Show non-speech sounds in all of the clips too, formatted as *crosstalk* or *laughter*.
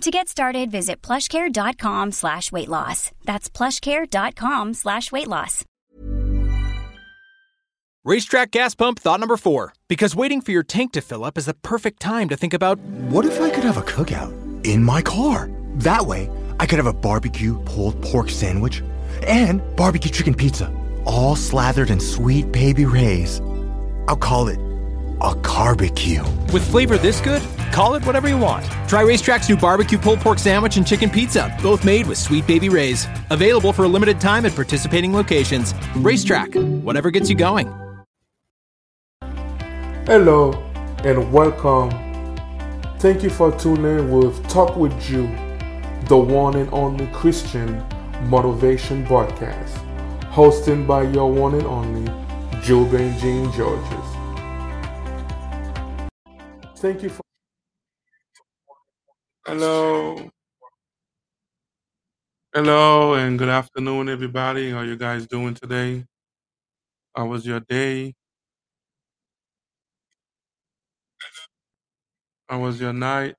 To get started, visit plushcare.com slash weight loss. That's plushcare.com slash weight loss. RaceTrac gas pump thought number four. Because waiting for your tank to fill up is the perfect time to think about What if I could have a cookout in my car? That way, I could have a barbecue pulled pork sandwich and barbecue chicken pizza, all slathered in Sweet Baby Ray's. I'll call it a barbecue. with flavor this good, call it whatever you want. Try RaceTrac's new barbecue pulled pork sandwich and chicken pizza, both made with Sweet Baby Ray's. Available for a limited time at participating locations. RaceTrac, whatever gets you going. Hello and welcome. Thank you for tuning in with Talk with You, the one and only Christian motivation broadcast, hosted by your one and only Joe Jean Georges. Thank you for. Hello. Hello and good afternoon, everybody. How you guys doing today? How was your day? How was your night?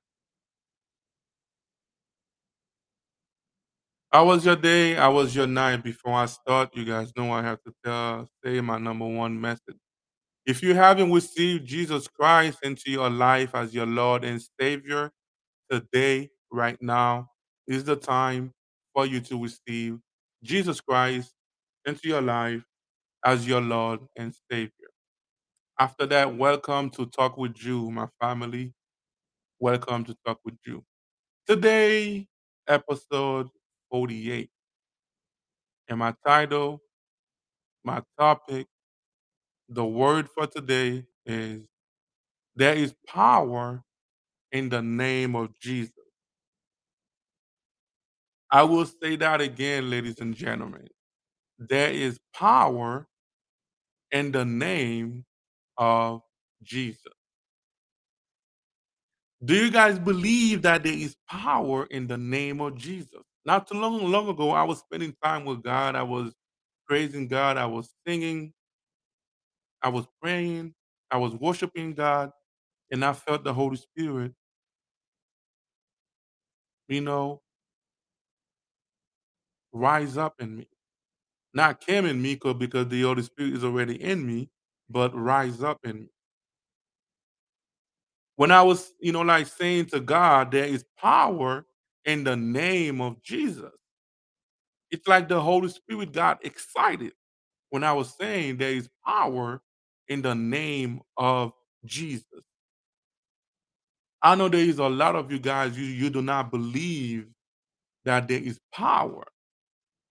How was your day? How was your night? Before I start, you guys know I have to tell, say my number one message. If you haven't received Jesus Christ into your life as your Lord and Savior, today, right now, is the time for you to receive Jesus Christ into your life as your Lord and Savior. After that, welcome to Talk with You, my family. Welcome to Talk with You. Today, episode 48. And my title, my topic, the word for today is There is power in the name of Jesus. I will say that again, ladies and gentlemen. There is power in the name of Jesus. Do you guys believe that there is power in the name of Jesus? Not too long, long ago, I was spending time with God. I was praising God. I was singing. I was praying. I was worshiping God. And I felt the Holy Spirit, you know, rise up in me. Not came in me 'cause- because the Holy Spirit is already in me, but rise up in me. When I was, you know, like saying to God, there is power in the name of Jesus. It's like the Holy Spirit got excited when I was saying there is power in the name of Jesus. I know there is a lot of you guys, you, you do not believe that there is power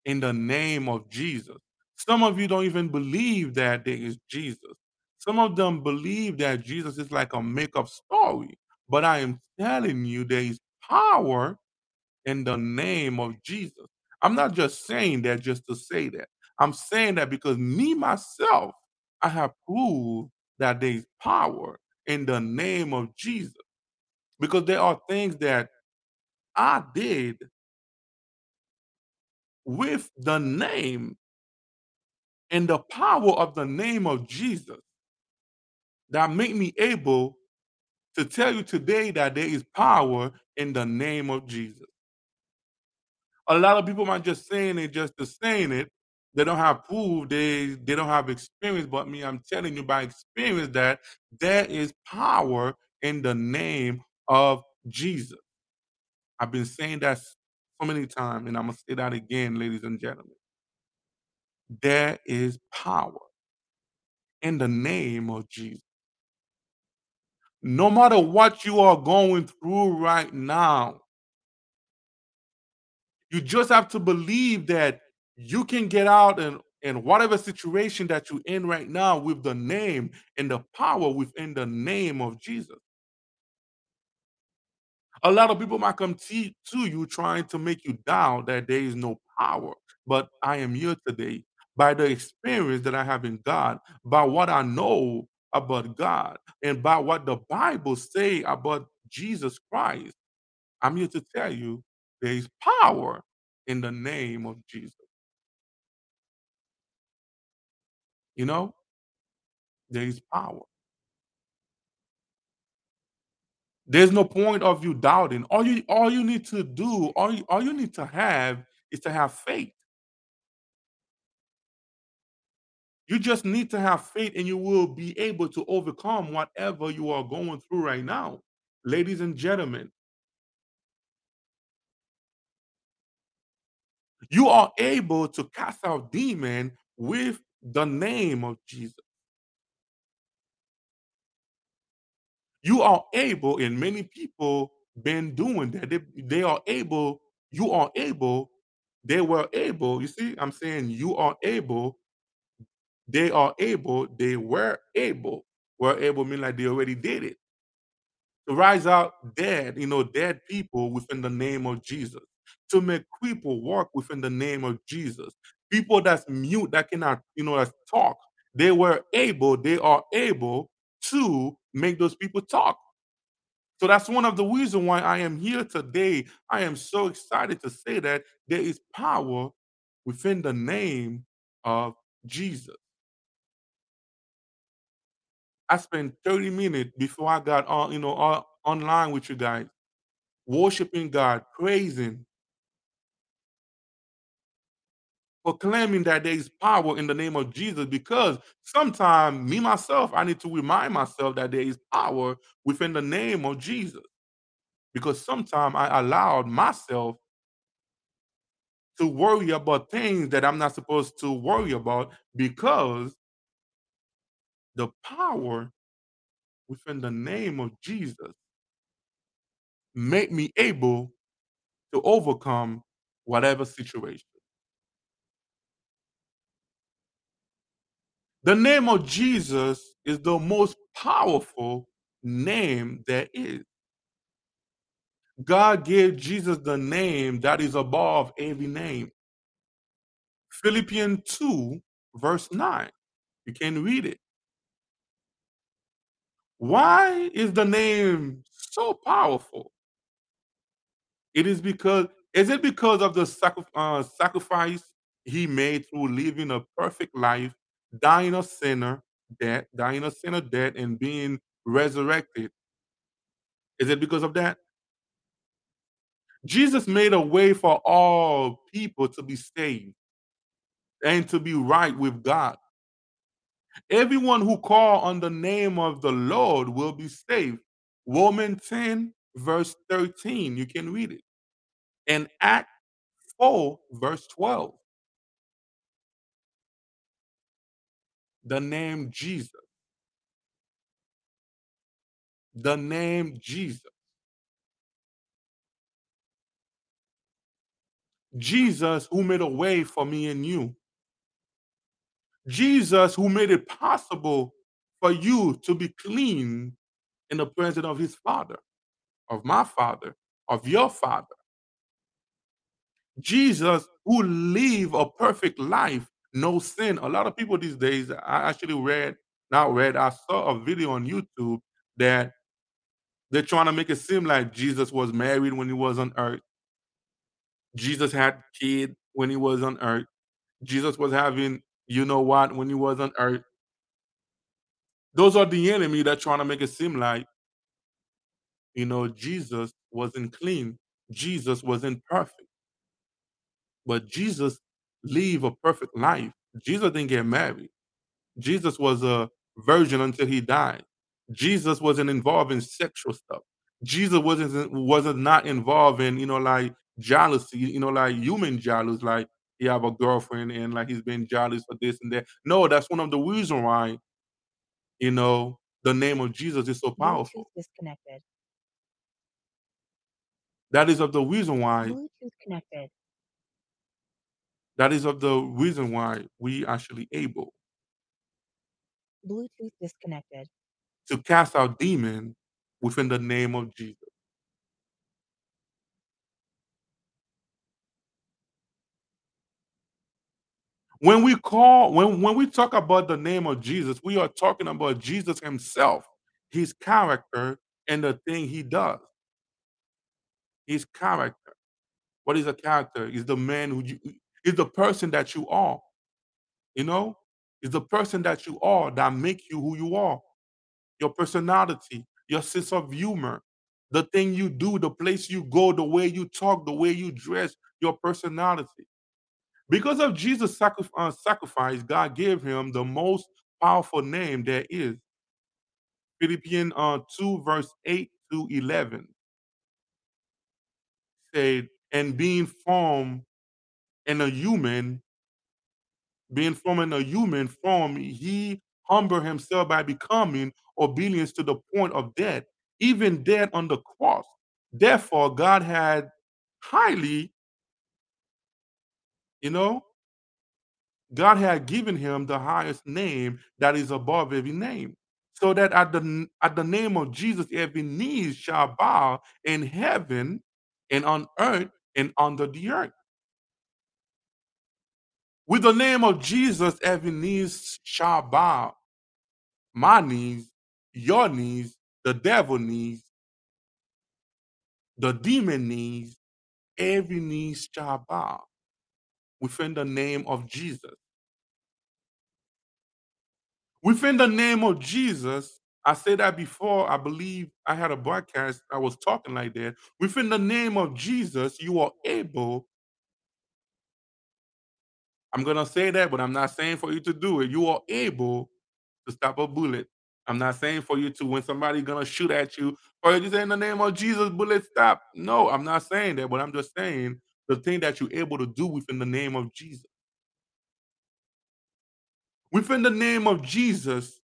in the name of Jesus. Some of you don't even believe that there is Jesus. Some of them believe that Jesus is like a make-up story. But I am telling you, there is power in the name of Jesus. I'm not just saying that just to say that. I'm saying that because me myself, I have proved that there is power in the name of Jesus. Because there are things that I did with the name and the power of the name of Jesus that make me able to tell you today that there is power in the name of Jesus. A lot of people might just saying it just to saying it. They don't have proof. They they don't have experience. But me, I'm telling you by experience that there is power in the name of Jesus. I've been saying that so many times, and I'm gonna say that again, ladies and gentlemen. There is power in the name of Jesus. No matter what you are going through right now, you just have to believe that you can get out and in whatever situation that you're in right now with the name and the power within the name of Jesus. A lot of people might come to, you trying to make you doubt that there is no power, but I am here today by the experience that I have in God, by what I know about God, and by what the Bible say about Jesus Christ, I'm here to tell you there is power in the name of Jesus. You know? There is power. There's no point of you doubting. All you all you need to do, all you all you need to have is to have faith. You just need to have faith and you will be able to overcome whatever you are going through right now. Ladies and gentlemen, you are able to cast out demon with the name of Jesus. You are able, and many people been doing that. They, they are able, you are able, they were able. You see, I'm saying you are able, they are able, they were able. Were able mean like they already did it. To rise out dead, you know, dead people within the name of Jesus. To make people walk within the name of Jesus. People that's mute, that cannot, you know, that's talk. They were able, they are able to make those people talk. So that's one of the reasons why I am here today. I am so excited to say that there is power within the name of Jesus. I spent 30 minutes before I got on, you know, on, online with you guys, worshiping God, praising, proclaiming that there is power in the name of Jesus because sometimes me myself, I need to remind myself that there is power within the name of Jesus. Because sometimes I allowed myself to worry about things that I'm not supposed to worry about because the power within the name of Jesus made me able to overcome whatever situation. The name of Jesus is the most powerful name there is. God gave Jesus the name that is above every name. Philippians 2, verse 9. You can read it. Why is the name so powerful? It is because, is it because of the uh, sacrifice he made through living a perfect life, dying a sinner death, dying a sinner death, and being resurrected? Is it because of that? Jesus made a way for all people to be saved and to be right with God. Everyone who call on the name of the Lord will be saved. Romans 10, verse 13. You can read it. And Act 4, verse 12. The name Jesus. The name Jesus. Jesus who made a way for me and you. Jesus who made it possible for you to be clean in the presence of his father, of my father, of your father. Jesus who live a perfect life, no sin. A lot of people these days, I actually read, not read, I saw a video on YouTube that they're trying to make it seem like Jesus was married when he was on earth. Jesus had kid when he was on earth. Jesus was having you know what when he was on earth. Those are the enemy that trying to make it seem like you know Jesus wasn't clean. Jesus wasn't perfect. But Jesus live a perfect life. Jesus didn't get married. Jesus was a virgin until he died. Jesus wasn't involved in sexual stuff. Jesus wasn't wasn't not involved in, you know, like jealousy, you know, like human jealous, like he have a girlfriend and like he's been jealous for this and that. No, that's one of the reasons why, you know, the name of Jesus is so powerful. Bluetooth disconnected. That is of the reason why Bluetooth connected. That is of the reason why we actually able Bluetooth disconnected. to cast out demons within the name of Jesus. When we call when when we talk about the name of Jesus, we are talking about Jesus himself, his character, and the thing he does. His character. What is a character? Is the man who you is the person that you are. You know? Is the person that you are that make you who you are. Your personality, your sense of humor, the thing you do, the place you go, the way you talk, the way you dress, your personality. Because of Jesus' uh, sacrifice, God gave him the most powerful name there is. Philippians uh, 2, verse 8 to 11 said, and being formed in a human, being in a human form, he humbled himself by becoming obedience to the point of death, even death on the cross. Therefore, God had highly, you know, God had given him the highest name that is above every name. So that at the at the name of Jesus, every knee shall bow in heaven and on earth and under the earth. With the name of Jesus, every knee shall bow. My knees, your knees, the devil knees, the demon knees, every knee shall bow within the name of Jesus. Within the name of Jesus, I said that before. I believe I had a broadcast. I was talking like that. Within the name of Jesus, you are able. I'm gonna say that, but I'm not saying for you to do it. You are able to stop a bullet. I'm not saying for you to when somebody's gonna shoot at you, or you say in the name of Jesus, bullet stop. No, I'm not saying that, but I'm just saying the thing that you're able to do within the name of Jesus. Within the name of Jesus,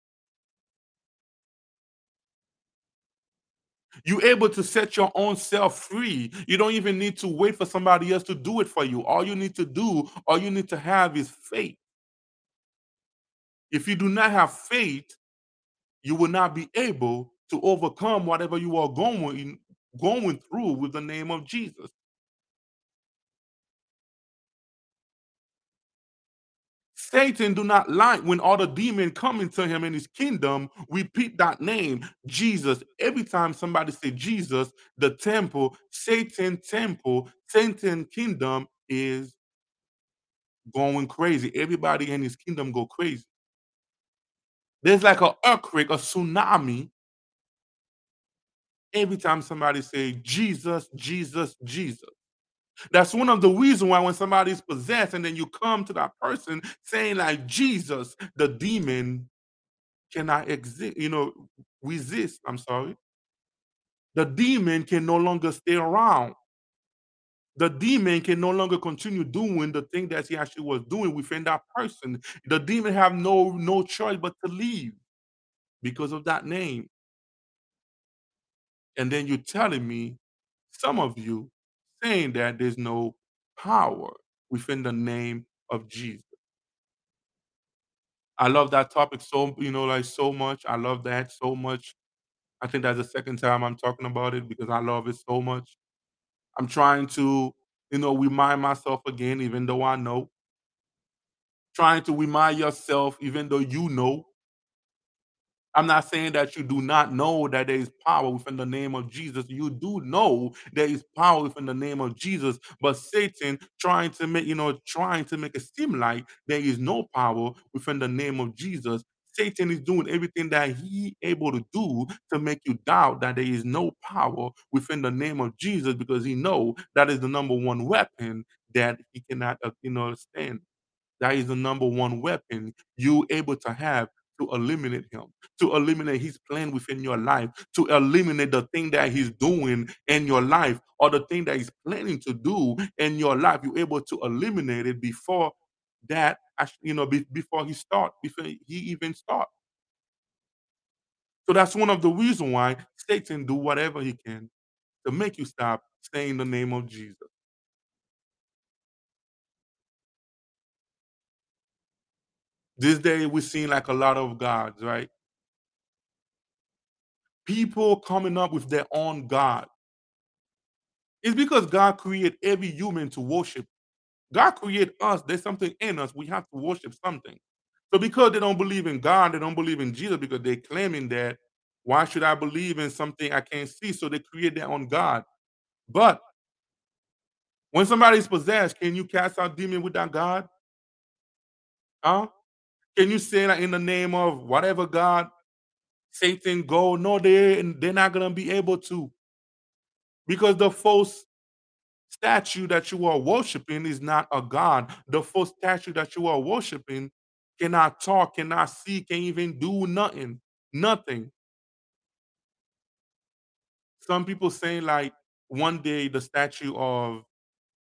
You're able to set your own self free. You don't even need to wait for somebody else to do it for you. All you need to do, all you need to have is faith. If you do not have faith, you will not be able to overcome whatever you are going going through with the name of Jesus. Satan do not like when all the demon come into him in his kingdom, repeat that name, Jesus. Every time somebody say Jesus, the temple, Satan temple, Satan kingdom is going crazy. Everybody in his kingdom go crazy. There's like an earthquake, a tsunami. Every time somebody say Jesus, Jesus, Jesus. That's one of the reasons why when somebody's possessed and then you come to that person saying like Jesus, the demon cannot exist, you know, resist. I'm sorry. The demon can no longer stay around. The demon can no longer continue doing the thing that he actually was doing within that person. The demon have no no choice but to leave because of that name. And then you're telling me, some of you saying that there's no power within the name of Jesus. I love that topic so, you know, like so much. I love that so much. I think that's the second time I'm talking about it because I love it so much. I'm trying to, you know, remind myself again, even though I know. Trying to remind yourself, even though you know. I'm not saying that you do not know that there is power within the name of Jesus. You do know there is power within the name of Jesus, but Satan trying to make, you know, trying to make it seem like there is no power within the name of Jesus. Satan is doing everything that he able to do to make you doubt that there is no power within the name of Jesus because he know that is the number one weapon that he cannot, uh, you know, stand. That is the number one weapon you able to have to eliminate him, to eliminate his plan within your life, to eliminate the thing that he's doing in your life or the thing that he's planning to do in your life. You're able to eliminate it before that, you know, before he start, before he even start. So that's one of the reasons why Satan do whatever he can to make you stop saying the name of Jesus. This day we're seeing like a lot of gods, right? People coming up with their own God. It's because God created every human to worship. God created us. There's something in us. We have to worship something. So because they don't believe in God, they don't believe in Jesus because they're claiming that why should I believe in something I can't see? So they create their own God. But when somebody's possessed, can you cast out demon without God? Huh? Can you say that in the name of whatever God, Satan, go? No, they they're not gonna be able to. Because the false statue that you are worshiping is not a God. The false statue that you are worshiping cannot talk, cannot see, can't even do nothing. Nothing. Some people say like one day the statue of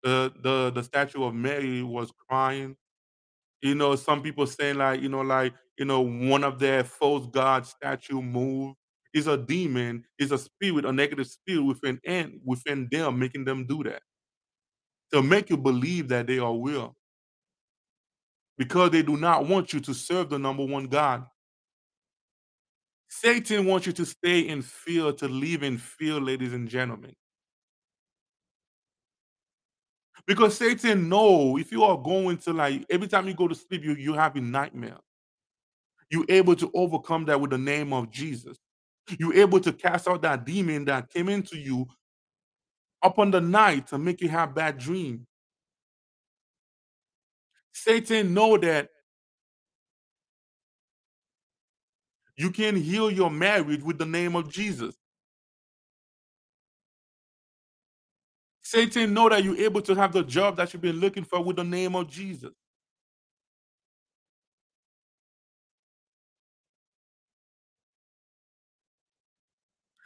the the the statue of Mary was crying. You know, some people saying like, you know, like, you know, one of their false god statue move Is a demon, is a spirit, a negative spirit within and within them, making them do that. To make you believe that they are real. Because they do not want you to serve the number one God. Satan wants you to stay in fear, to live in fear, ladies and gentlemen. Because Satan know if you are going to like every time you go to sleep, you you having a nightmare. You're able to overcome that with the name of Jesus. You're able to cast out that demon that came into you upon the night to make you have bad dream. Satan know that you can heal your marriage with the name of Jesus. Satan know that you're able to have the job that you've been looking for with the name of Jesus.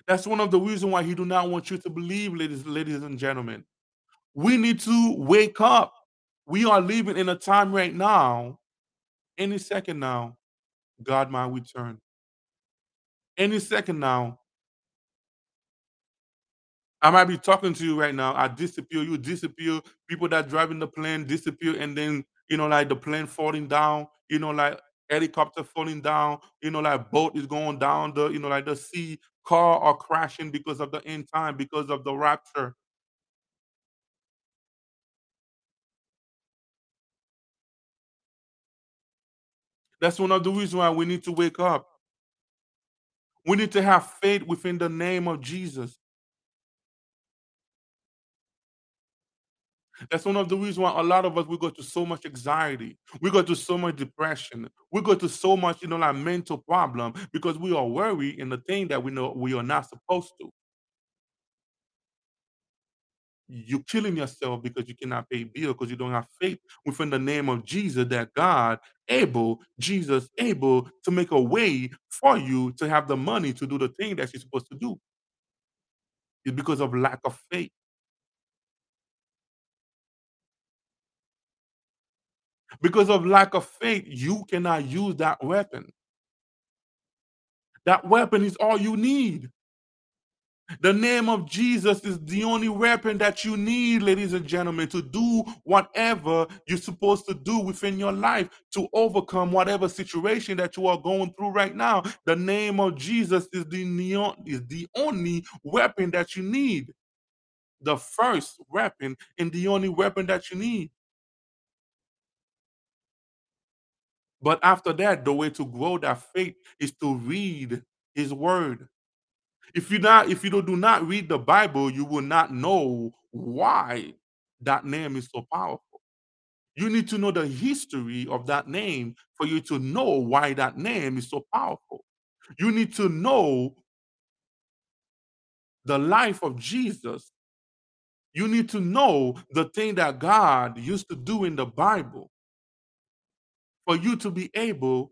That's one of the reasons why he do not want you to believe, ladies, ladies and gentlemen. We need to wake up. We are living in a time right now. Any second now, God might return. Any second now, I might be talking to you right now. I disappear, you disappear. People that driving the plane disappear, and then you know, like the plane falling down. You know, like helicopter falling down. You know, like boat is going down the. You know, like the sea. Car are crashing because of the end time, because of the rapture. That's one of the reasons why we need to wake up. We need to have faith within the name of Jesus. That's one of the reasons why a lot of us we go to so much anxiety, we go to so much depression, we go to so much, you know, like mental problem because we are worried in the thing that we know we are not supposed to. You're killing yourself because you cannot pay bill because you don't have faith within the name of Jesus that God able, Jesus able to make a way for you to have the money to do the thing that you're supposed to do. It's because of lack of faith. Because of lack of faith, you cannot use that weapon. That weapon is all you need. The name of Jesus is the only weapon that you need, ladies and gentlemen, to do whatever you're supposed to do within your life to overcome whatever situation that you are going through right now. The name of Jesus is the neon, is the only weapon that you need. The first weapon and the only weapon that you need. But after that, the way to grow that faith is to read his word. If you not if you do do not read the Bible, you will not know why that name is so powerful. You need to know the history of that name for you to know why that name is so powerful. You need to know the life of Jesus. You need to know the thing that God used to do in the Bible for you to be able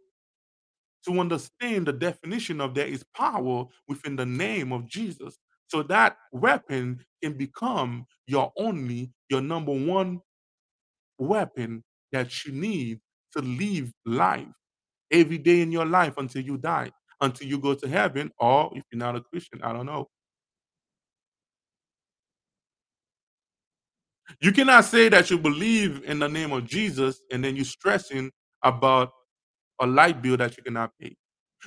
to understand the definition of there is power within the name of Jesus. So that weapon can become your only, your number one weapon that you need to live life every day in your life until you die, until you go to heaven, or if you're not a Christian, I don't know. You cannot say that you believe in the name of Jesus and then you're stressing about a light bill that you cannot pay.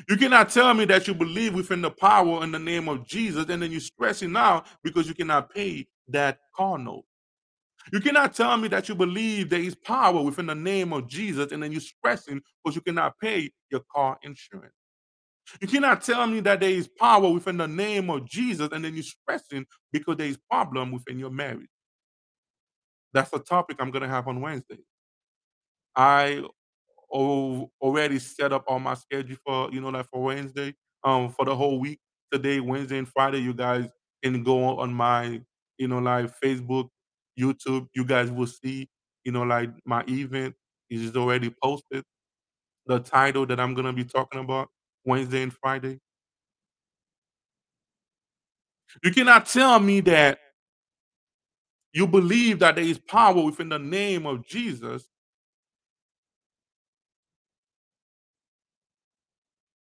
You cannot tell me that you believe within the power in the name of Jesus and then you're stressing out because you cannot pay that car note. You cannot tell me that you believe there is power within the name of Jesus and then you're stressing because you cannot pay your car insurance. You cannot tell me that there is power within the name of Jesus and then you're stressing because there is problem within your marriage. That's a topic I'm gonna have on Wednesday. I already set up on my schedule for you know like for Wednesday, um, for the whole week. Today, Wednesday and Friday, you guys can go on my you know like Facebook, YouTube. You guys will see you know like my event is already posted. The title that I'm gonna be talking about Wednesday and Friday. You cannot tell me that you believe that there is power within the name of Jesus.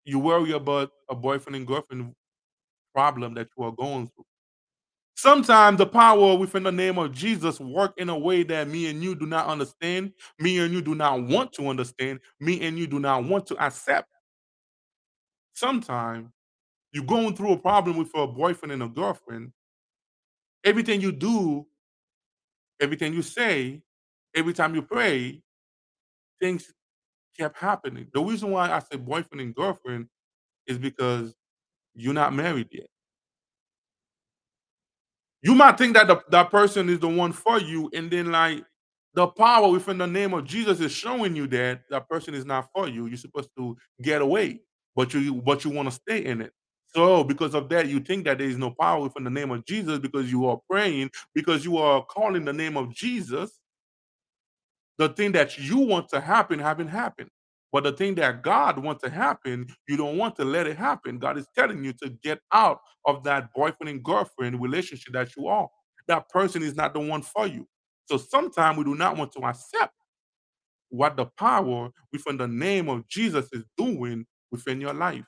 You worry about a boyfriend and girlfriend problem that you are going through. Sometimes the power within the name of Jesus work in a way that me and you do not understand, me and you do not want to understand, me and you do not want to accept. Sometimes you're going through a problem with a boyfriend and a girlfriend. Everything you do, everything you say, every time you pray, things kept happening. The reason why I say boyfriend and girlfriend is because you're not married yet. You might think that the, that person is the one for you, and then like the power within the name of Jesus is showing you that that person is not for you. You're supposed to get away, but you but you want to stay in it. So because of that, you think that there is no power within the name of Jesus because you are praying, because you are calling the name of Jesus. The thing that you want to happen haven't happened. But the thing that God wants to happen, you don't want to let it happen. God is telling you to get out of that boyfriend and girlfriend relationship that you are. That person is not the one for you. So sometimes we do not want to accept what the power within the name of Jesus is doing within your life.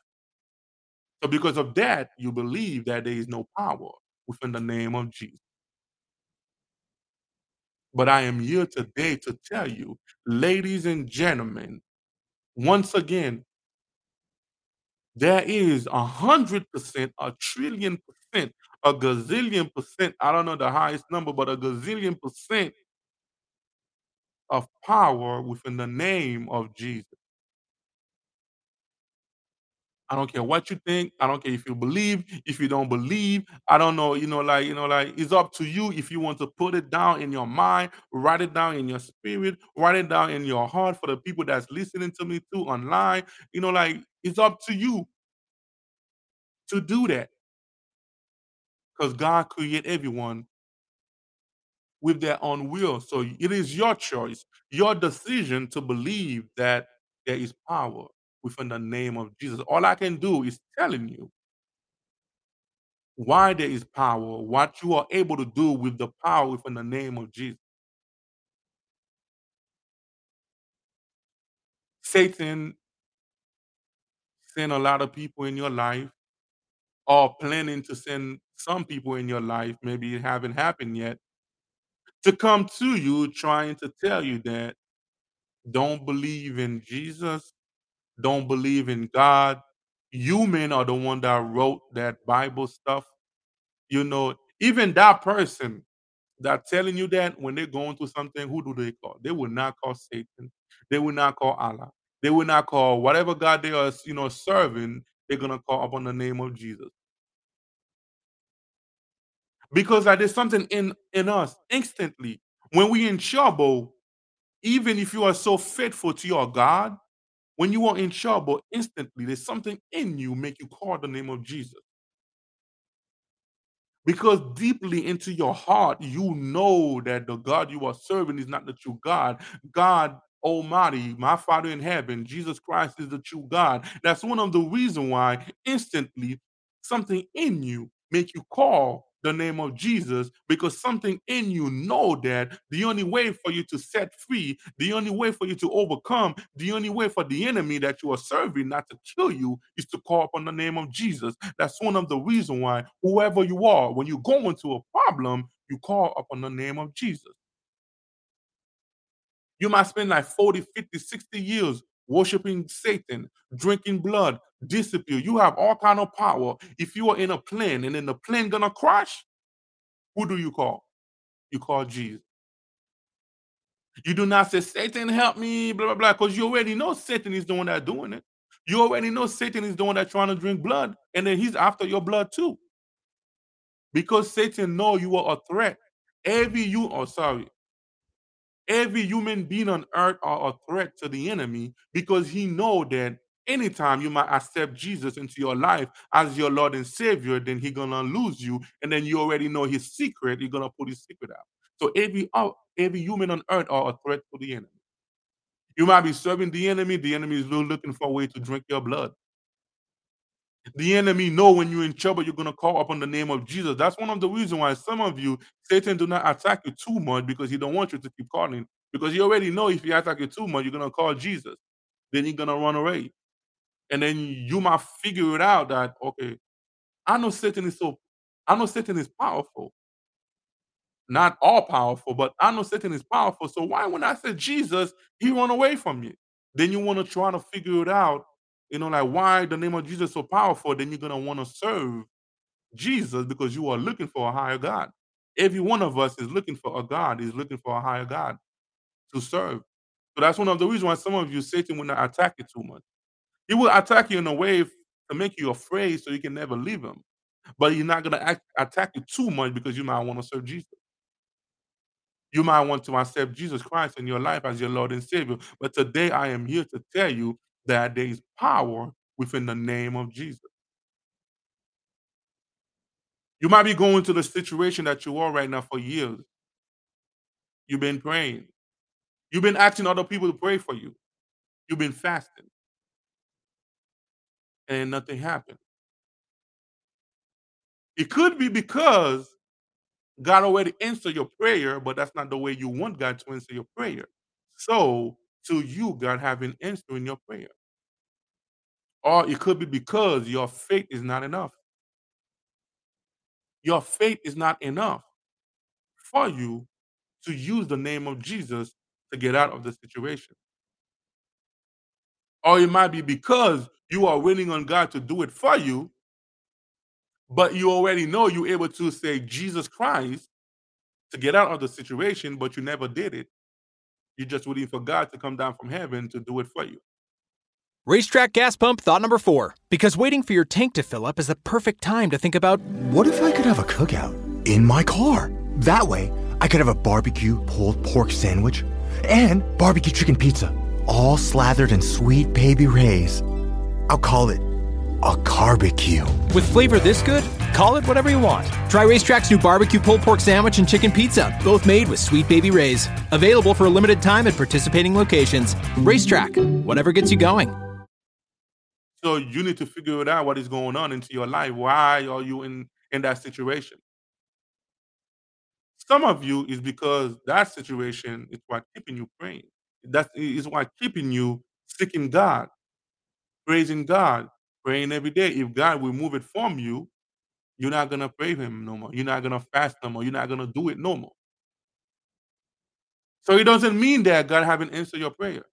So because of that, you believe that there is no power within the name of Jesus. But I am here today to tell you, ladies and gentlemen, once again, there is a hundred percent, a trillion percent, a gazillion percent. I don't know the highest number, but a gazillion percent of power within the name of Jesus. I don't care what you think. I don't care if you believe, if you don't believe. I don't know, you know, like, you know, like it's up to you if you want to put it down in your mind, write it down in your spirit, write it down in your heart for the people that's listening to me too online. You know, like it's up to you to do that because God created everyone with their own will. So it is your choice, your decision to believe that there is power within the name of Jesus. All I can do is telling you why there is power, what you are able to do with the power within the name of Jesus. Satan sent a lot of people in your life or planning to send some people in your life, maybe it haven't happened yet, to come to you trying to tell you that don't believe in Jesus, don't believe in God. Human are the one that wrote that Bible stuff. You know, even that person that telling you that when they're going through something, who do they call? They will not call Satan. They will not call Allah. They will not call whatever God they are, you know, serving. They're gonna call upon the name of Jesus because that is something in in us instantly when we in trouble. Even if you are so faithful to your God, when you are in trouble, instantly there's something in you make you call the name of Jesus. Because deeply into your heart, you know that the God you are serving is not the true God. God Almighty, my Father in heaven, Jesus Christ is the true God. That's one of the reasons why instantly something in you make you call the name of Jesus because something in you know that the only way for you to set free, the only way for you to overcome, the only way for the enemy that you are serving not to kill you is to call upon the name of Jesus. That's one of the reason why whoever you are, when you go into a problem, you call upon the name of Jesus. You might spend like 40, 50, 60 years worshiping Satan, drinking blood, disappear. You have all kind of power. If you are in a plane and then the plane gonna crash, who do you call? You call Jesus. You do not say, "Satan, help me," blah, blah, blah, because you already know Satan is the one that doing it. You already know Satan is the one that trying to drink blood, and then he's after your blood too. Because Satan know you are a threat. Every you oh, sorry. Every human being on earth are a threat to the enemy because he know that anytime you might accept Jesus into your life as your Lord and Savior, then he gonna lose you, and then you already know his secret, He gonna put his secret out. So every every human on earth are a threat to the enemy. You might be serving the enemy, the enemy is loo looking for a way to drink your blood. The enemy know when you're in trouble, you're gonna call upon the name of Jesus. That's one of the reasons why some of you, Satan do not attack you too much because he don't want you to keep calling. Because you already know if he attack you too much, you're gonna call Jesus. Then you're gonna run away. And then you might figure it out that, okay, I know Satan is so I know Satan is powerful. Not all powerful, but I know Satan is powerful. So why when I said Jesus, he run away from me? Then you wanna try to figure it out, you know, like why the name of Jesus so powerful, then you're gonna wanna serve Jesus because you are looking for a higher God. Every one of us is looking for a God, is looking for a higher God to serve. So that's one of the reasons why some of you, Satan will not attack you too much. He will attack you in a way to make you afraid so you can never leave him. But he's not gonna attack you too much because you might wanna serve Jesus. You might want to accept Jesus Christ in your life as your Lord and Savior. But today I am here to tell you that there is power within the name of Jesus. You might be going to the situation that you are right now for years. You've been praying. You've been asking other people to pray for you. You've been fasting. And nothing happened. It could be because God already answered your prayer, but that's not the way you want God to answer your prayer. So, to you, God haven't answering your prayer. Or it could be because your faith is not enough. Your faith is not enough for you to use the name of Jesus to get out of the situation. Or it might be because you are waiting on God to do it for you but you already know you're able to say Jesus Christ to get out of the situation, but you never did it. You're just waiting for God to come down from heaven to do it for you. RaceTrac gas pump thought number four. Because waiting for your tank to fill up is the perfect time to think about What if I could have a cookout in my car? That way, I could have a barbecue pulled pork sandwich and barbecue chicken pizza, all slathered in Sweet Baby Ray's. I'll call it a barbecue. With flavor this good, call it whatever you want. Try RaceTrac's new barbecue pulled pork sandwich and chicken pizza, both made with Sweet Baby Ray's. Available for a limited time at participating locations. RaceTrac, whatever gets you going. So you need to figure it out what is going on into your life. Why are you in in that situation? Some of you is because that situation is what keeping you praying. That is what keeping you seeking God, praising God, praying every day. If God will move it from you, you're not gonna pray him no more. You're not gonna fast no more. You're not gonna do it no more. So it doesn't mean that God haven't answered your prayer.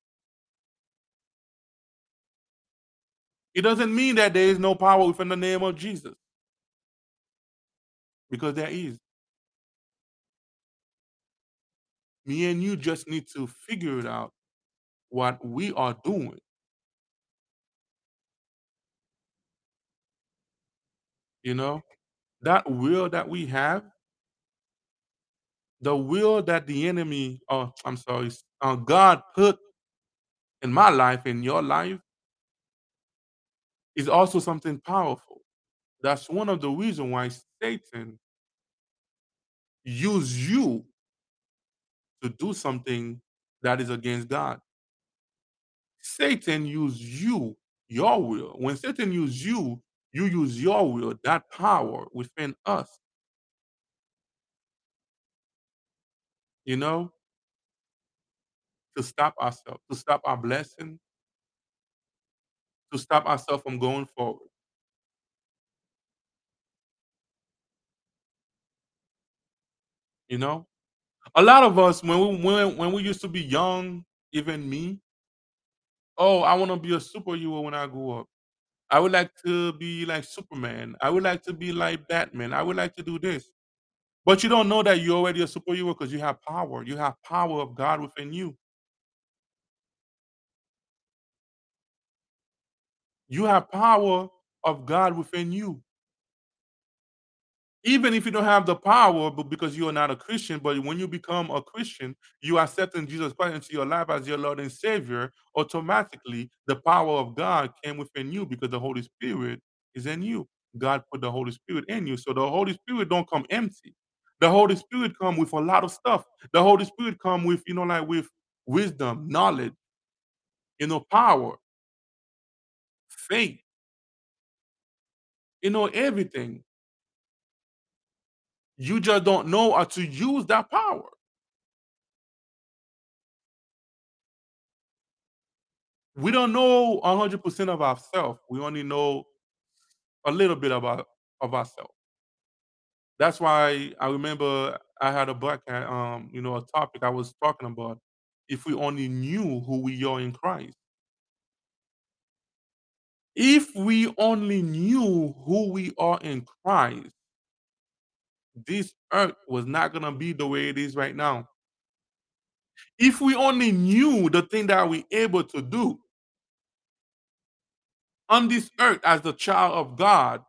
It doesn't mean that there is no power within the name of Jesus. Because there is. Me and you just need to figure it out what we are doing. You know? That will that we have the will that the enemy oh, I'm sorry, uh, God put in my life, in your life is also something powerful. That's one of the reason why Satan use you to do something that is against God. Satan use you, your will. When Satan use you, you use your will, that power within us. You know? To stop ourselves, to stop our blessing to stop ourselves from going forward. You know? A lot of us, when we when when we used to be young, even me "Oh, I wanna be a superhero when I grow up. I would like to be like Superman. I would like to be like Batman. I would like to do this." But you don't know that you're already a superhero because you have power. You have power of God within you. You have power of God within you. Even if you don't have the power, but because you are not a Christian, but when you become a Christian, you accepting Jesus Christ into your life as your Lord and Savior, automatically the power of God came within you because the Holy Spirit is in you. God put the Holy Spirit in you. So the Holy Spirit don't come empty. The Holy Spirit come with a lot of stuff. The Holy Spirit come with, you know, like with wisdom, knowledge, you know, power, faith, you know, everything. You just don't know how to use that power. We don't know 100% of ourselves. We only know a little bit about of ourselves. That's why I remember I had a book, um, you know, a topic I was talking about. If we only knew who we are in Christ. If we only knew who we are in Christ, this earth was not gonna be the way it is right now. If we only knew the thing that we're able to do on this earth as the child of God,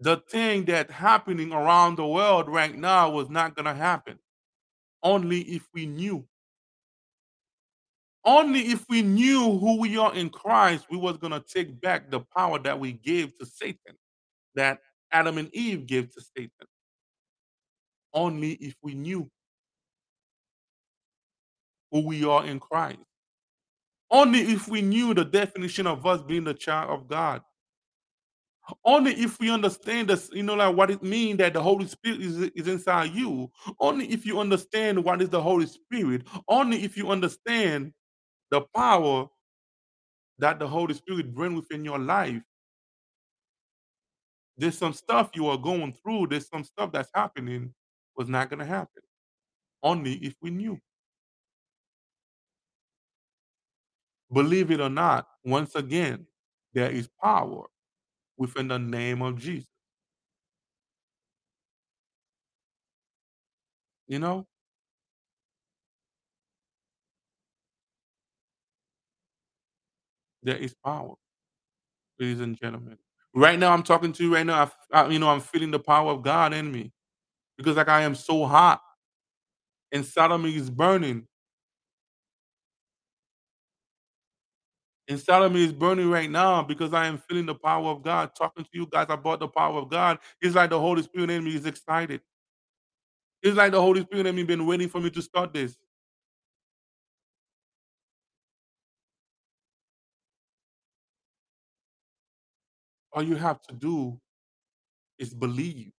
the thing that happening around the world right now was not gonna happen. Only if we knew. Only if we knew who we are in Christ, we was gonna take back the power that we gave to Satan, that Adam and Eve gave to Satan. Only if we knew who we are in Christ. Only if we knew the definition of us being the child of God. Only if we understand this, you know, like what it means that the Holy Spirit is, is inside you. Only if you understand what is the Holy Spirit. Only if you understand the power that the Holy Spirit bring within your life. There's some stuff you are going through. There's some stuff that's happening was not going to happen. Only if we knew. Believe it or not, once again, there is power within the name of Jesus. You know? There is power, ladies and gentlemen. Right now, I'm talking to you right now. I I you know, I'm feeling the power of God in me because, like, I am so hot. Inside of me is burning. Inside of me is burning right now because I am feeling the power of God. Talking to you guys about the power of God. It's like the Holy Spirit in me is excited. It's like the Holy Spirit in me been waiting for me to start this. All you have to do is believe.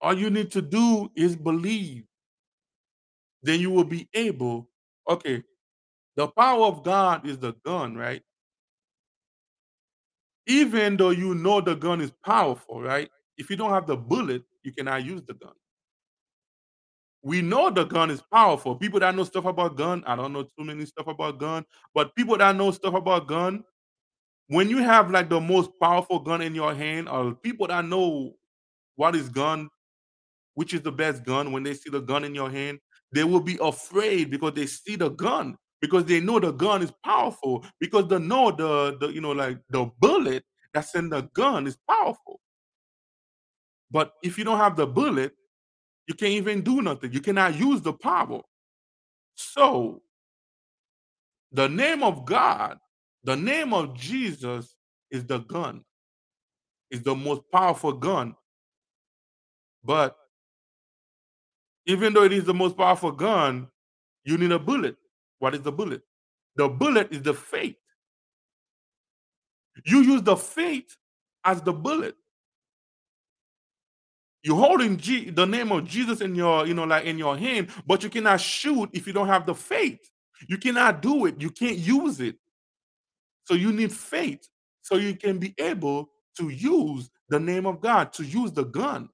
All you need to do is believe. Then you will be able okay, the power of God is the gun, right? Even though you know the gun is powerful, right? If you don't have the bullet, you cannot use the gun. We know the gun is powerful. People that know stuff about gun, I don't know too many stuff about gun, but people that know stuff about gun, when you have like the most powerful gun in your hand, or people that know what is gun, which is the best gun, when they see the gun in your hand, they will be afraid because they see the gun, because they know the gun is powerful, because they know the the you know like the bullet that's in the gun is powerful. But if you don't have the bullet, you can't even do nothing. You cannot use the power. So the name of God, the name of Jesus is the gun. Is the most powerful gun. But even though it is the most powerful gun, you need a bullet. What is the bullet? The bullet is the faith. You use the faith as the bullet. You're holding G- the name of Jesus in your, you know, like in your hand, but you cannot shoot if you don't have the faith. You cannot do it. You can't use it. So you need faith so you can be able to use the name of God, to use the gun.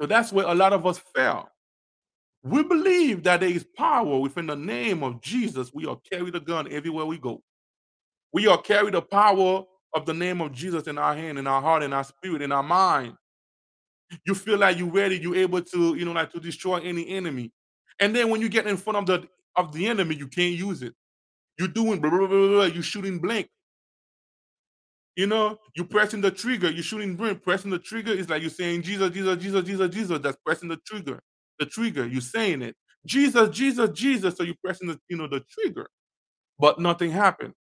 So that's where a lot of us fail. We believe that there is power within the name of Jesus. We are carry the gun everywhere we go. We are carry the power of the name of Jesus in our hand, in our heart, in our spirit, in our mind. You feel like you're ready, you're able to, you know, like to destroy any enemy. And then when you get in front of the of the enemy, you can't use it. You're doing blah, blah, blah, blah, blah, you shooting blank. You know, you pressing the trigger, you're shooting blank. Pressing the trigger is like you're saying Jesus, Jesus, Jesus, Jesus, Jesus. That's pressing the trigger. The trigger, you're saying it. Jesus, Jesus, Jesus. So you're pressing the, you know, the trigger. But nothing happened.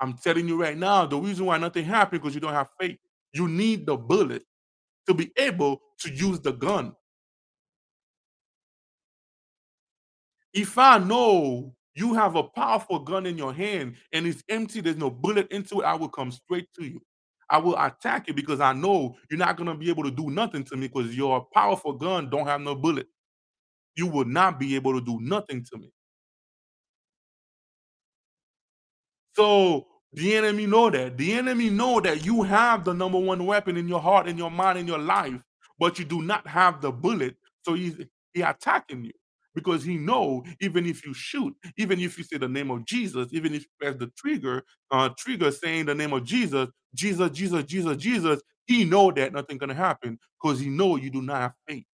I'm telling you right now, the reason why nothing happened because you don't have faith. You need the bullet to be able to use the gun. If I know you have a powerful gun in your hand and it's empty, there's no bullet into it, I will come straight to you. I will attack you because I know you're not gonna be able to do nothing to me because your powerful gun don't have no bullet. You will not be able to do nothing to me. So the enemy know that. The enemy know that you have the number one weapon in your heart, in your mind, in your life, but you do not have the bullet. So he's he attacking you because he know even if you shoot, even if you say the name of Jesus, even if you press the trigger, uh, trigger saying the name of Jesus, Jesus, Jesus, Jesus, Jesus, he know that nothing gonna happen because he know you do not have faith.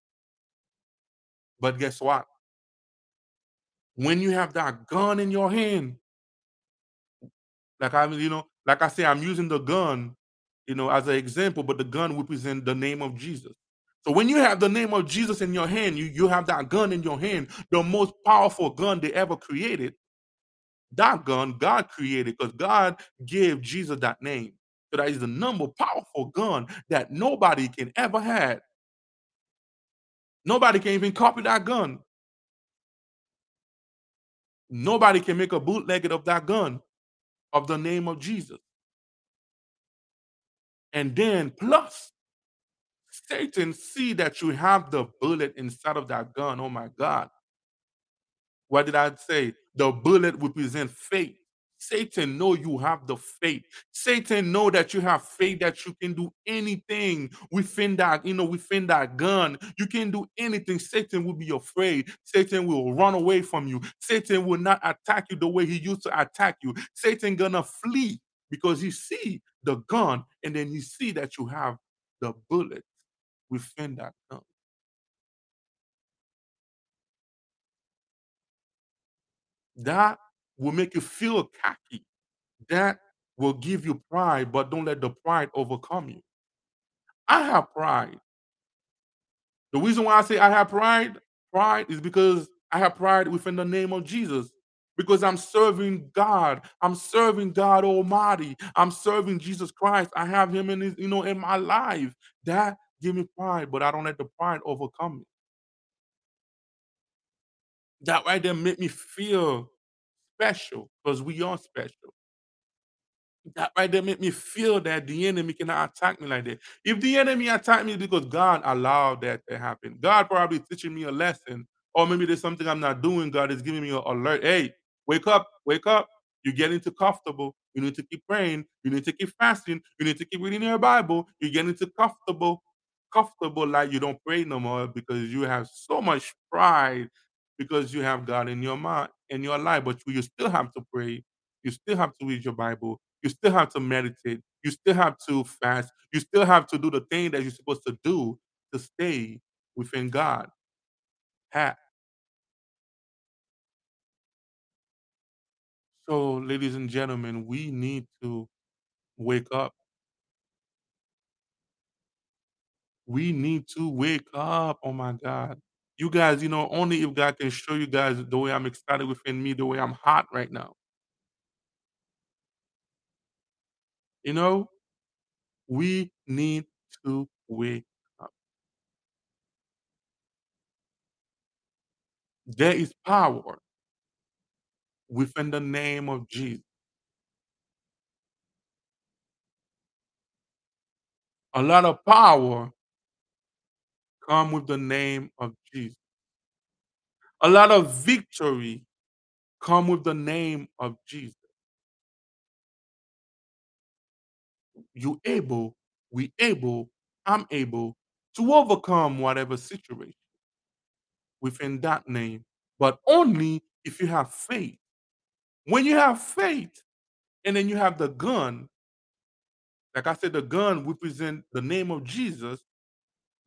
But guess what? When you have that gun in your hand, like I, you know, like I say, I'm using the gun, you know, as an example, but the gun represents the name of Jesus. So when you have the name of Jesus in your hand, you you have that gun in your hand, the most powerful gun they ever created. That gun God created because God gave Jesus that name. So that is the number powerful gun that nobody can ever had. Nobody can even copy that gun. Nobody can make a bootleg of that gun of the name of Jesus. And then plus Satan see that you have the bullet inside of that gun. Oh my God. What did I say? The bullet represents faith. Satan know you have the faith. Satan know that you have faith that you can do anything within that, you know, within that gun. You can do anything. Satan will be afraid. Satan will run away from you. Satan will not attack you the way he used to attack you. Satan gonna flee because he see the gun and then he see that you have the bullet within that gun. That will make you feel cocky. That will give you pride, but don't let the pride overcome you. I have pride. The reason why I say I have pride, pride is because I have pride within the name of Jesus. Because I'm serving God. I'm serving God Almighty. I'm serving Jesus Christ. I have Him in His, you know, in my life. That give me pride, but I don't let the pride overcome me. That right there make me feel special because we are special. That right there make me feel that the enemy cannot attack me like that. If the enemy attack me because God allowed that to happen, God probably teaching me a lesson, or maybe there's something I'm not doing. God is giving me an alert. Hey, wake up, wake up. You're getting too comfortable. You need to keep praying. You need to keep fasting. You need to keep reading your Bible. You're getting too comfortable, comfortable like you don't pray no more because you have so much pride because you have God in your mind in your life, but you still have to pray. You still have to read your Bible. You still have to meditate. You still have to fast. You still have to do the thing that you're supposed to do to stay within God. Ha- So, ladies and gentlemen, we need to wake up. We need to wake up. Oh my God. You guys, you know, only if God can show you guys the way I'm excited within me, the way I'm hot right now. You know, we need to wake up. There is power within the name of Jesus. A lot of power come with the name of Jesus. A lot of victory come with the name of Jesus. You able, we able, I'm able to overcome whatever situation within that name, but only if you have faith. When you have faith, And then you have the gun. Like I said, the gun represent the name of Jesus.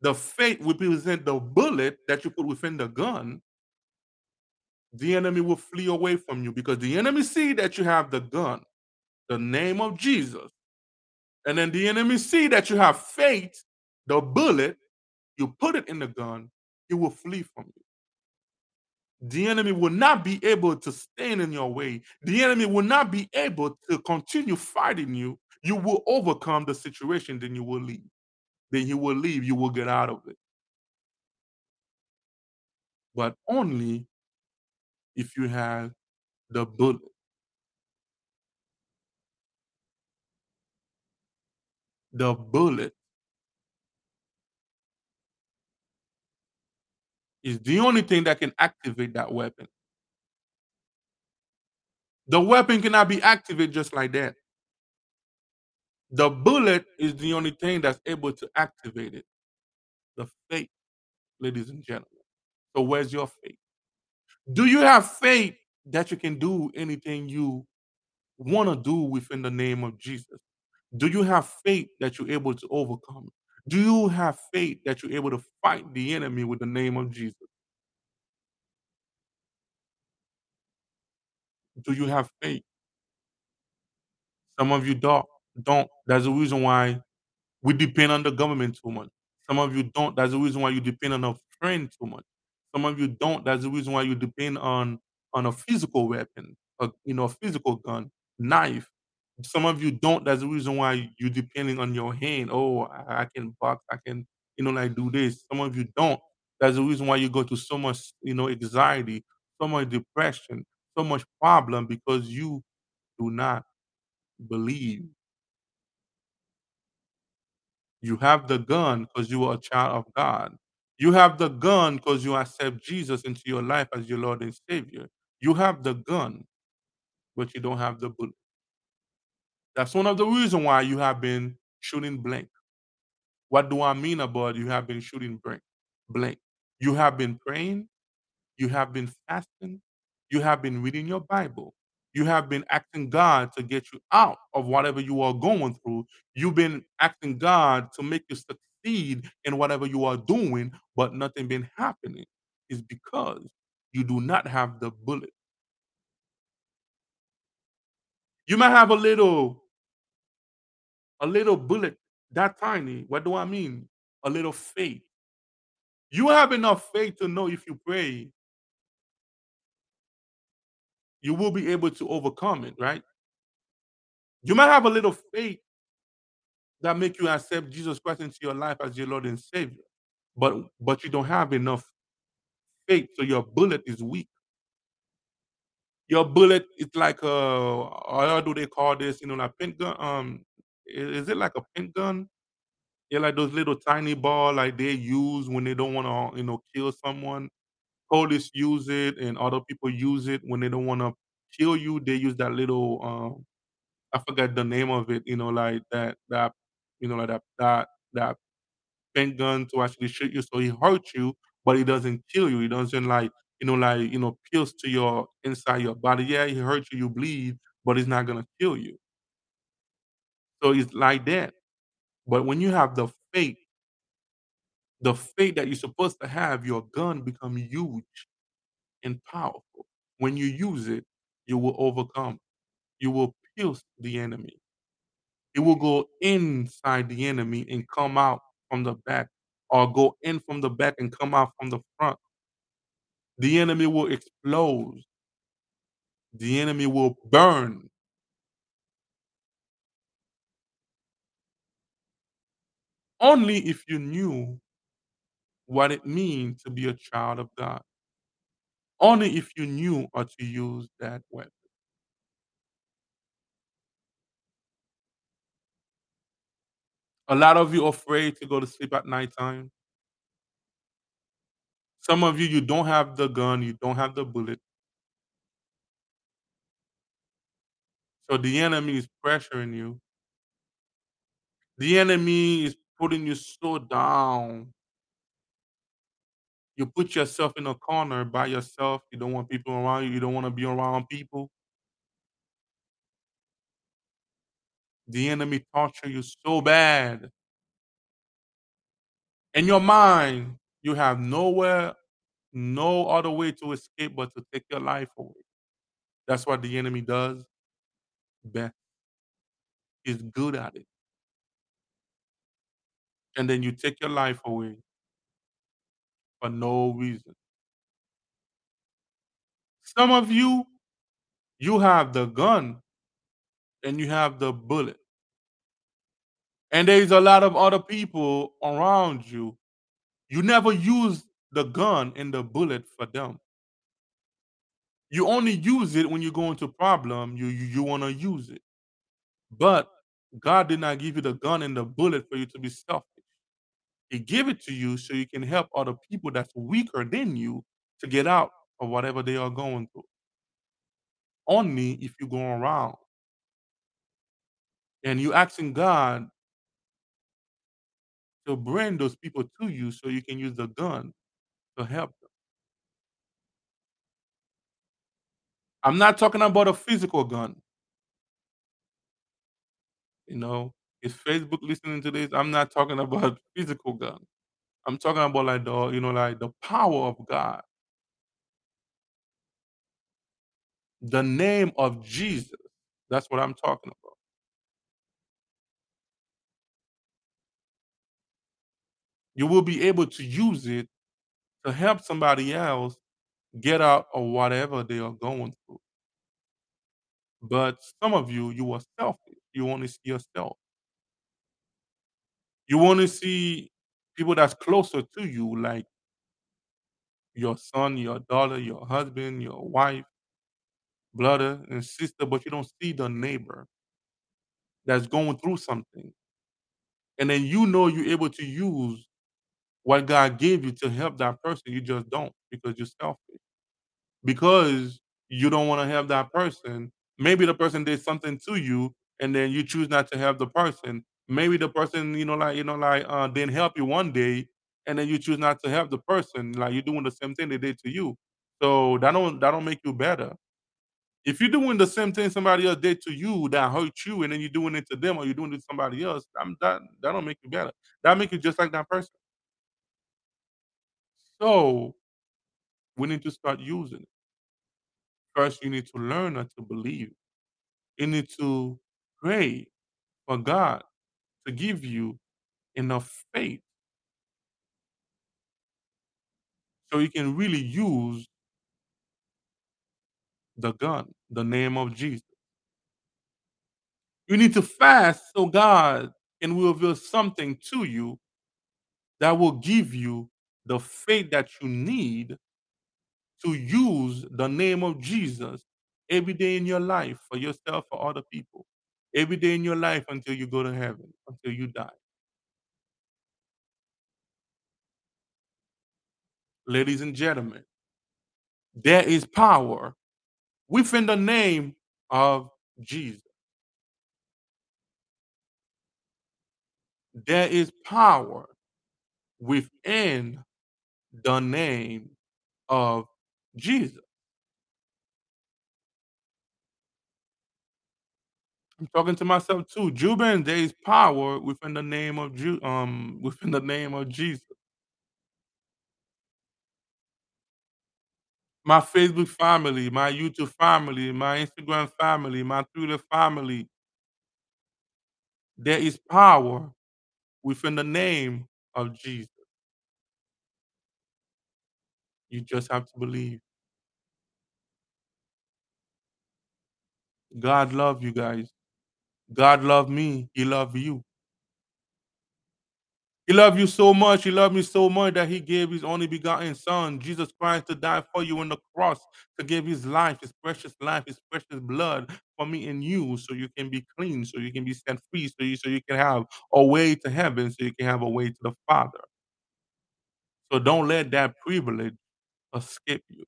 The faith represent the bullet that you put within the gun. The enemy will flee away from you because the enemy see that you have the gun, the name of Jesus. And then the enemy see that you have faith, the bullet, you put it in the gun, he will flee from you. The enemy will not be able to stand in your way. The enemy will not be able to continue fighting you. You will overcome the situation, then you will leave. Then you will leave, you will get out of it. But only if you have the bullet. The bullet is the only thing that can activate that weapon. The weapon cannot be activated just like that. The bullet is the only thing that's able to activate it. The faith, ladies and gentlemen. So where's your faith? Do you have faith that you can do anything you want to do within the name of Jesus? Do you have faith that you're able to overcome? Do you have faith that you're able to fight the enemy with the name of Jesus? Do you have faith? Some of you don't. Don't. That's the reason why we depend on the government too much. Some of you don't. That's the reason why you depend on a friend too much. Some of you don't. That's the reason why you depend on on a physical weapon, a you know, a physical gun, knife. Some of you don't. That's the reason why you're depending on your hand. Oh, I, I can box. I can, you know, like do this. Some of you don't. That's the reason why you go to so much, you know, anxiety, so much depression, so much problem because you do not believe. You have the gun because you are a child of God. You have the gun because you accept Jesus into your life as your Lord and Savior. You have the gun, but you don't have the bullet. That's one of the reasons why you have been shooting blank. What do I mean about you have been shooting blank? Blank. You have been praying, you have been fasting, you have been reading your Bible, you have been asking God to get you out of whatever you are going through. You've been asking God to make you succeed in whatever you are doing, but nothing been happening. Is because you do not have the bullet. You might have a little a little bullet that tiny. What do I mean? A little faith. You have enough faith to know if you pray, you will be able to overcome it, right? You might have a little faith that make you accept Jesus Christ into your life as your Lord and Savior, but but you don't have enough faith, so your bullet is weak. Your bullet is like a how do they call this? You know, like gun. Um, is it like a pin gun? Yeah, like those little tiny ball like they use when they don't want to, you know, kill someone. Police use it, and other people use it when they don't want to kill you. They use that little um, I forgot the name of it. You know, like that that you know, like that that that gun to actually shoot you, so he hurts you, but he doesn't kill you. He doesn't like you know, like you know, pierce to your inside your body. Yeah, he hurts you, you bleed, but he's not gonna kill you. So it's like that. But when you have the faith, the faith that you're supposed to have, your gun become huge and powerful. When you use it, you will overcome. You will pierce the enemy. It will go inside the enemy and come out from the back, or go in from the back and come out from the front. The enemy will explode. The enemy will burn. Only if you knew what it means to be a child of God. Only if you knew how to use that weapon. A lot of you are afraid to go to sleep at nighttime. Some of you, you don't have the gun, you don't have the bullet. So the enemy is pressuring you. The enemy is putting you so down. You put yourself in a corner by yourself. You don't want people around you. You don't want to be around people. The enemy torture you so bad. In your mind, you have nowhere, no other way to escape but to take your life away. That's what the enemy does best. He's good at it. And then you take your life away for no reason. Some of you, you have the gun and you have the bullet. And there's a lot of other people around you. You never use the gun and the bullet for them. You only use it when you go into problem, you you, you want to use it. But God did not give you the gun and the bullet for you to be selfish. He gave it to you so you can help other people that's weaker than you to get out of whatever they are going through. Only if you go around and you asking God to bring those people to you so you can use the gun to help them. I'm not talking about a physical gun. You know, is Facebook listening to this? I'm not talking about *laughs* physical guns. I'm talking about like the, you know, like the power of God. The name of Jesus. That's what I'm talking about. You will be able to use it to help somebody else get out of whatever they are going through. But some of you, you are selfish. You only see yourself. You want to see people that's closer to you, like your son, your daughter, your husband, your wife, brother and sister, but you don't see the neighbor that's going through something. And then you know you're able to use what God gave you to help that person. You just don't because you're selfish. Because you don't want to help that person. Maybe the person did something to you and then you choose not to help the person. Maybe the person, you know, like, you know, like uh didn't help you one day and then you choose not to help the person. Like you're doing the same thing they did to you. So that don't that don't make you better. If you're doing the same thing somebody else did to you that hurt you, and then you're doing it to them, or you're doing it to somebody else, I'm that that don't make you better. That make you just like that person. So we need to start using it. First, you need to learn how to believe. You need to pray for God to give you enough faith so you can really use the gun, the name of Jesus. You need to fast so God can reveal something to you that will give you the faith that you need to use the name of Jesus every day in your life for yourself, for other people, every day in your life until you go to heaven, until you die. Ladies and gentlemen, there is power within the name of Jesus. There is power within the name of Jesus. I'm talking to myself too. Juban, there is power within the name of Ju- um *laughs* within the name of Jesus. My Facebook family, my YouTube family, my Instagram family, my Twitter family. There is power within the name of Jesus. You just have to believe. God love you guys. God love me. He love you. He loved you so much. He loved me so much that he gave his only begotten son, Jesus Christ, to die for you on the cross, to give his life, his precious life, his precious blood for me and you, so you can be clean, so you can be set free, so you so you can have a way to heaven, so you can have a way to the Father. So don't let that privilege escape you.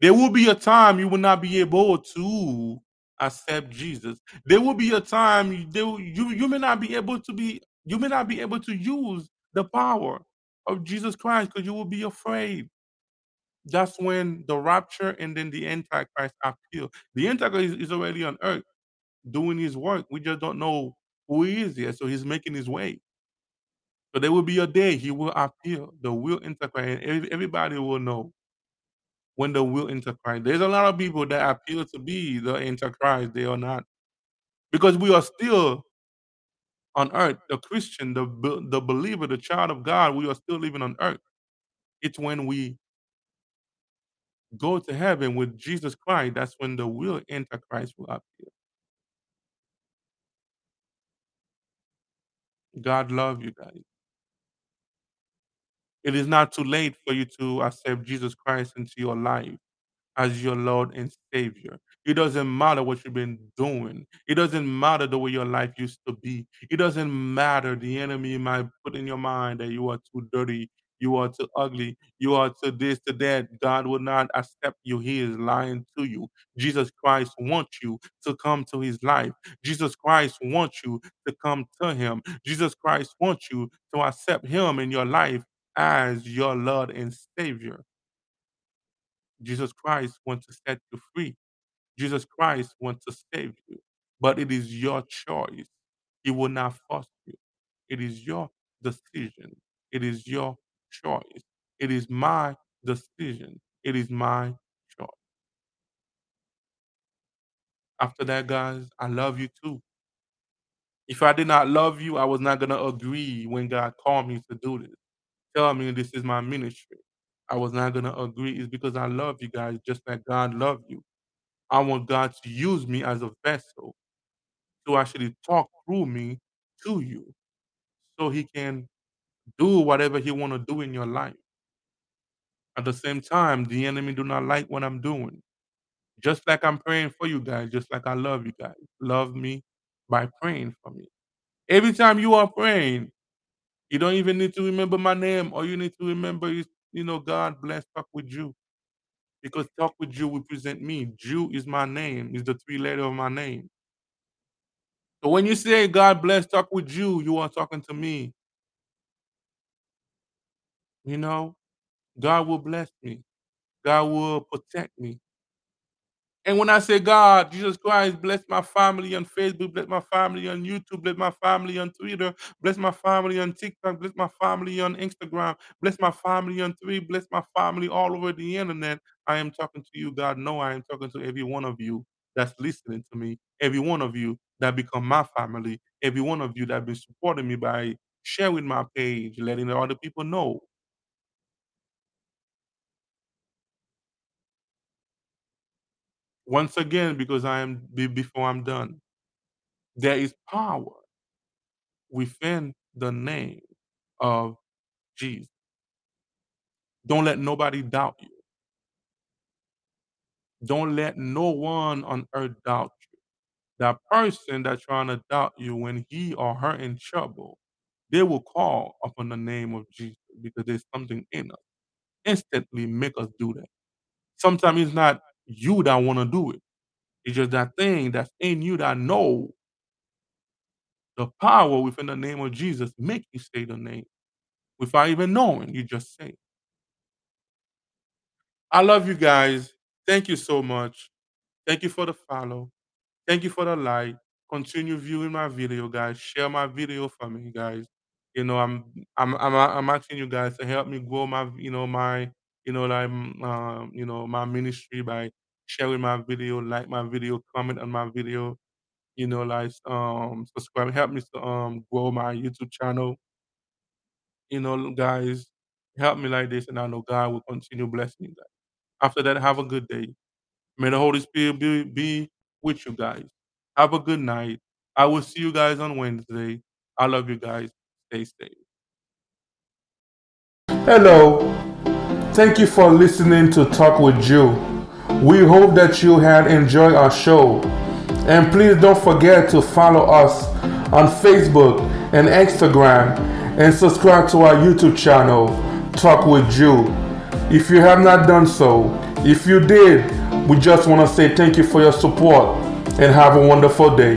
There will be a time you will not be able to accept Jesus. There will be a time you you you may not be able to be you may not be able to use the power of Jesus Christ because you will be afraid. That's when the rapture and then the antichrist appear. The antichrist is, is already on earth. doing his work. We just don't know who he is yet. So he's making his way. So there will be a day he will appear, the real Antichrist, and everybody will know when the real Antichrist. There's a lot of people that appear to be the Antichrist. They are not. Because we are still on earth, the Christian, the the believer, the child of God, we are still living on earth. It's when we go to heaven with Jesus Christ, that's when the real Antichrist will appear. God love you guys. It is not too late for you to accept Jesus Christ into your life as your Lord and Savior. It doesn't matter what you've been doing. It doesn't matter the way your life used to be. It doesn't matter the enemy might put in your mind that you are too dirty, you are too ugly, you are too this, to that. God will not accept you. He is lying to you. Jesus Christ wants you to come to his life. Jesus Christ wants you to come to him. Jesus Christ wants you to accept him in your life as your Lord and Savior. Jesus Christ wants to set you free. Jesus Christ wants to save you. But it is your choice. He will not force you. It is your decision. It is your choice. It is my decision. It is my choice. After that, guys, I love you too. If I did not love you, I was not going to agree when God called me to do this. Tell me this is my ministry. I was not going to agree. It's because I love you guys just like God loved you. I want God to use me as a vessel to actually talk through me to you so he can do whatever he want to do in your life. At the same time, the enemy do not like what I'm doing. Just like I'm praying for you guys, just like I love you guys. Love me by praying for me. Every time you are praying, you don't even need to remember my name. All you need to remember is, you know, God bless talk with you. Because talk with You represent me. Jew is my name, is the three letter of my name. So when you say God bless talk with you, you are talking to me. You know, God will bless me. God will protect me. And when I say God, Jesus Christ, bless my family on Facebook, bless my family on YouTube, bless my family on Twitter, bless my family on TikTok, bless my family on Instagram, bless my family on three, bless my family all over the internet. I am talking to you, God. No, I am talking to every one of you that's listening to me, every one of you that become my family, every one of you that been supporting me by sharing my page, letting other people know Once again, because I am before I'm done, there is power within the name of Jesus. Don't let nobody doubt you. Don't let no one on earth doubt you. That person that's trying to doubt you when he or her in trouble, they will call upon the name of Jesus because there's something in us. Instantly make us do that. Sometimes it's not you that want to do it. It's just that thing that's in you that know the power within the name of Jesus make you say the name without even knowing. You just say. I love you guys. Thank you so much. Thank you for the follow. Thank you for the like. Continue viewing my video, guys. Share my video for me, guys. You know, I'm I'm I'm I'm asking you guys to help me grow my you know my you know like um you know my ministry by sharing my video, like my video, comment on my video, you know, like um subscribe, help me to um grow my YouTube channel. You know, guys, help me like this, and I know God will continue blessing you guys. After that, have a good day. May the Holy Spirit be, be with you guys. Have a good night. I will see you guys on Wednesday. I love you guys. Stay safe. Hello. Thank you for listening to Talk with You. We hope that you had enjoyed our show. And please don't forget to follow us on Facebook and Instagram and subscribe to our YouTube channel, Talk with You. If you have not done so, if you did, we just want to say thank you for your support and have a wonderful day.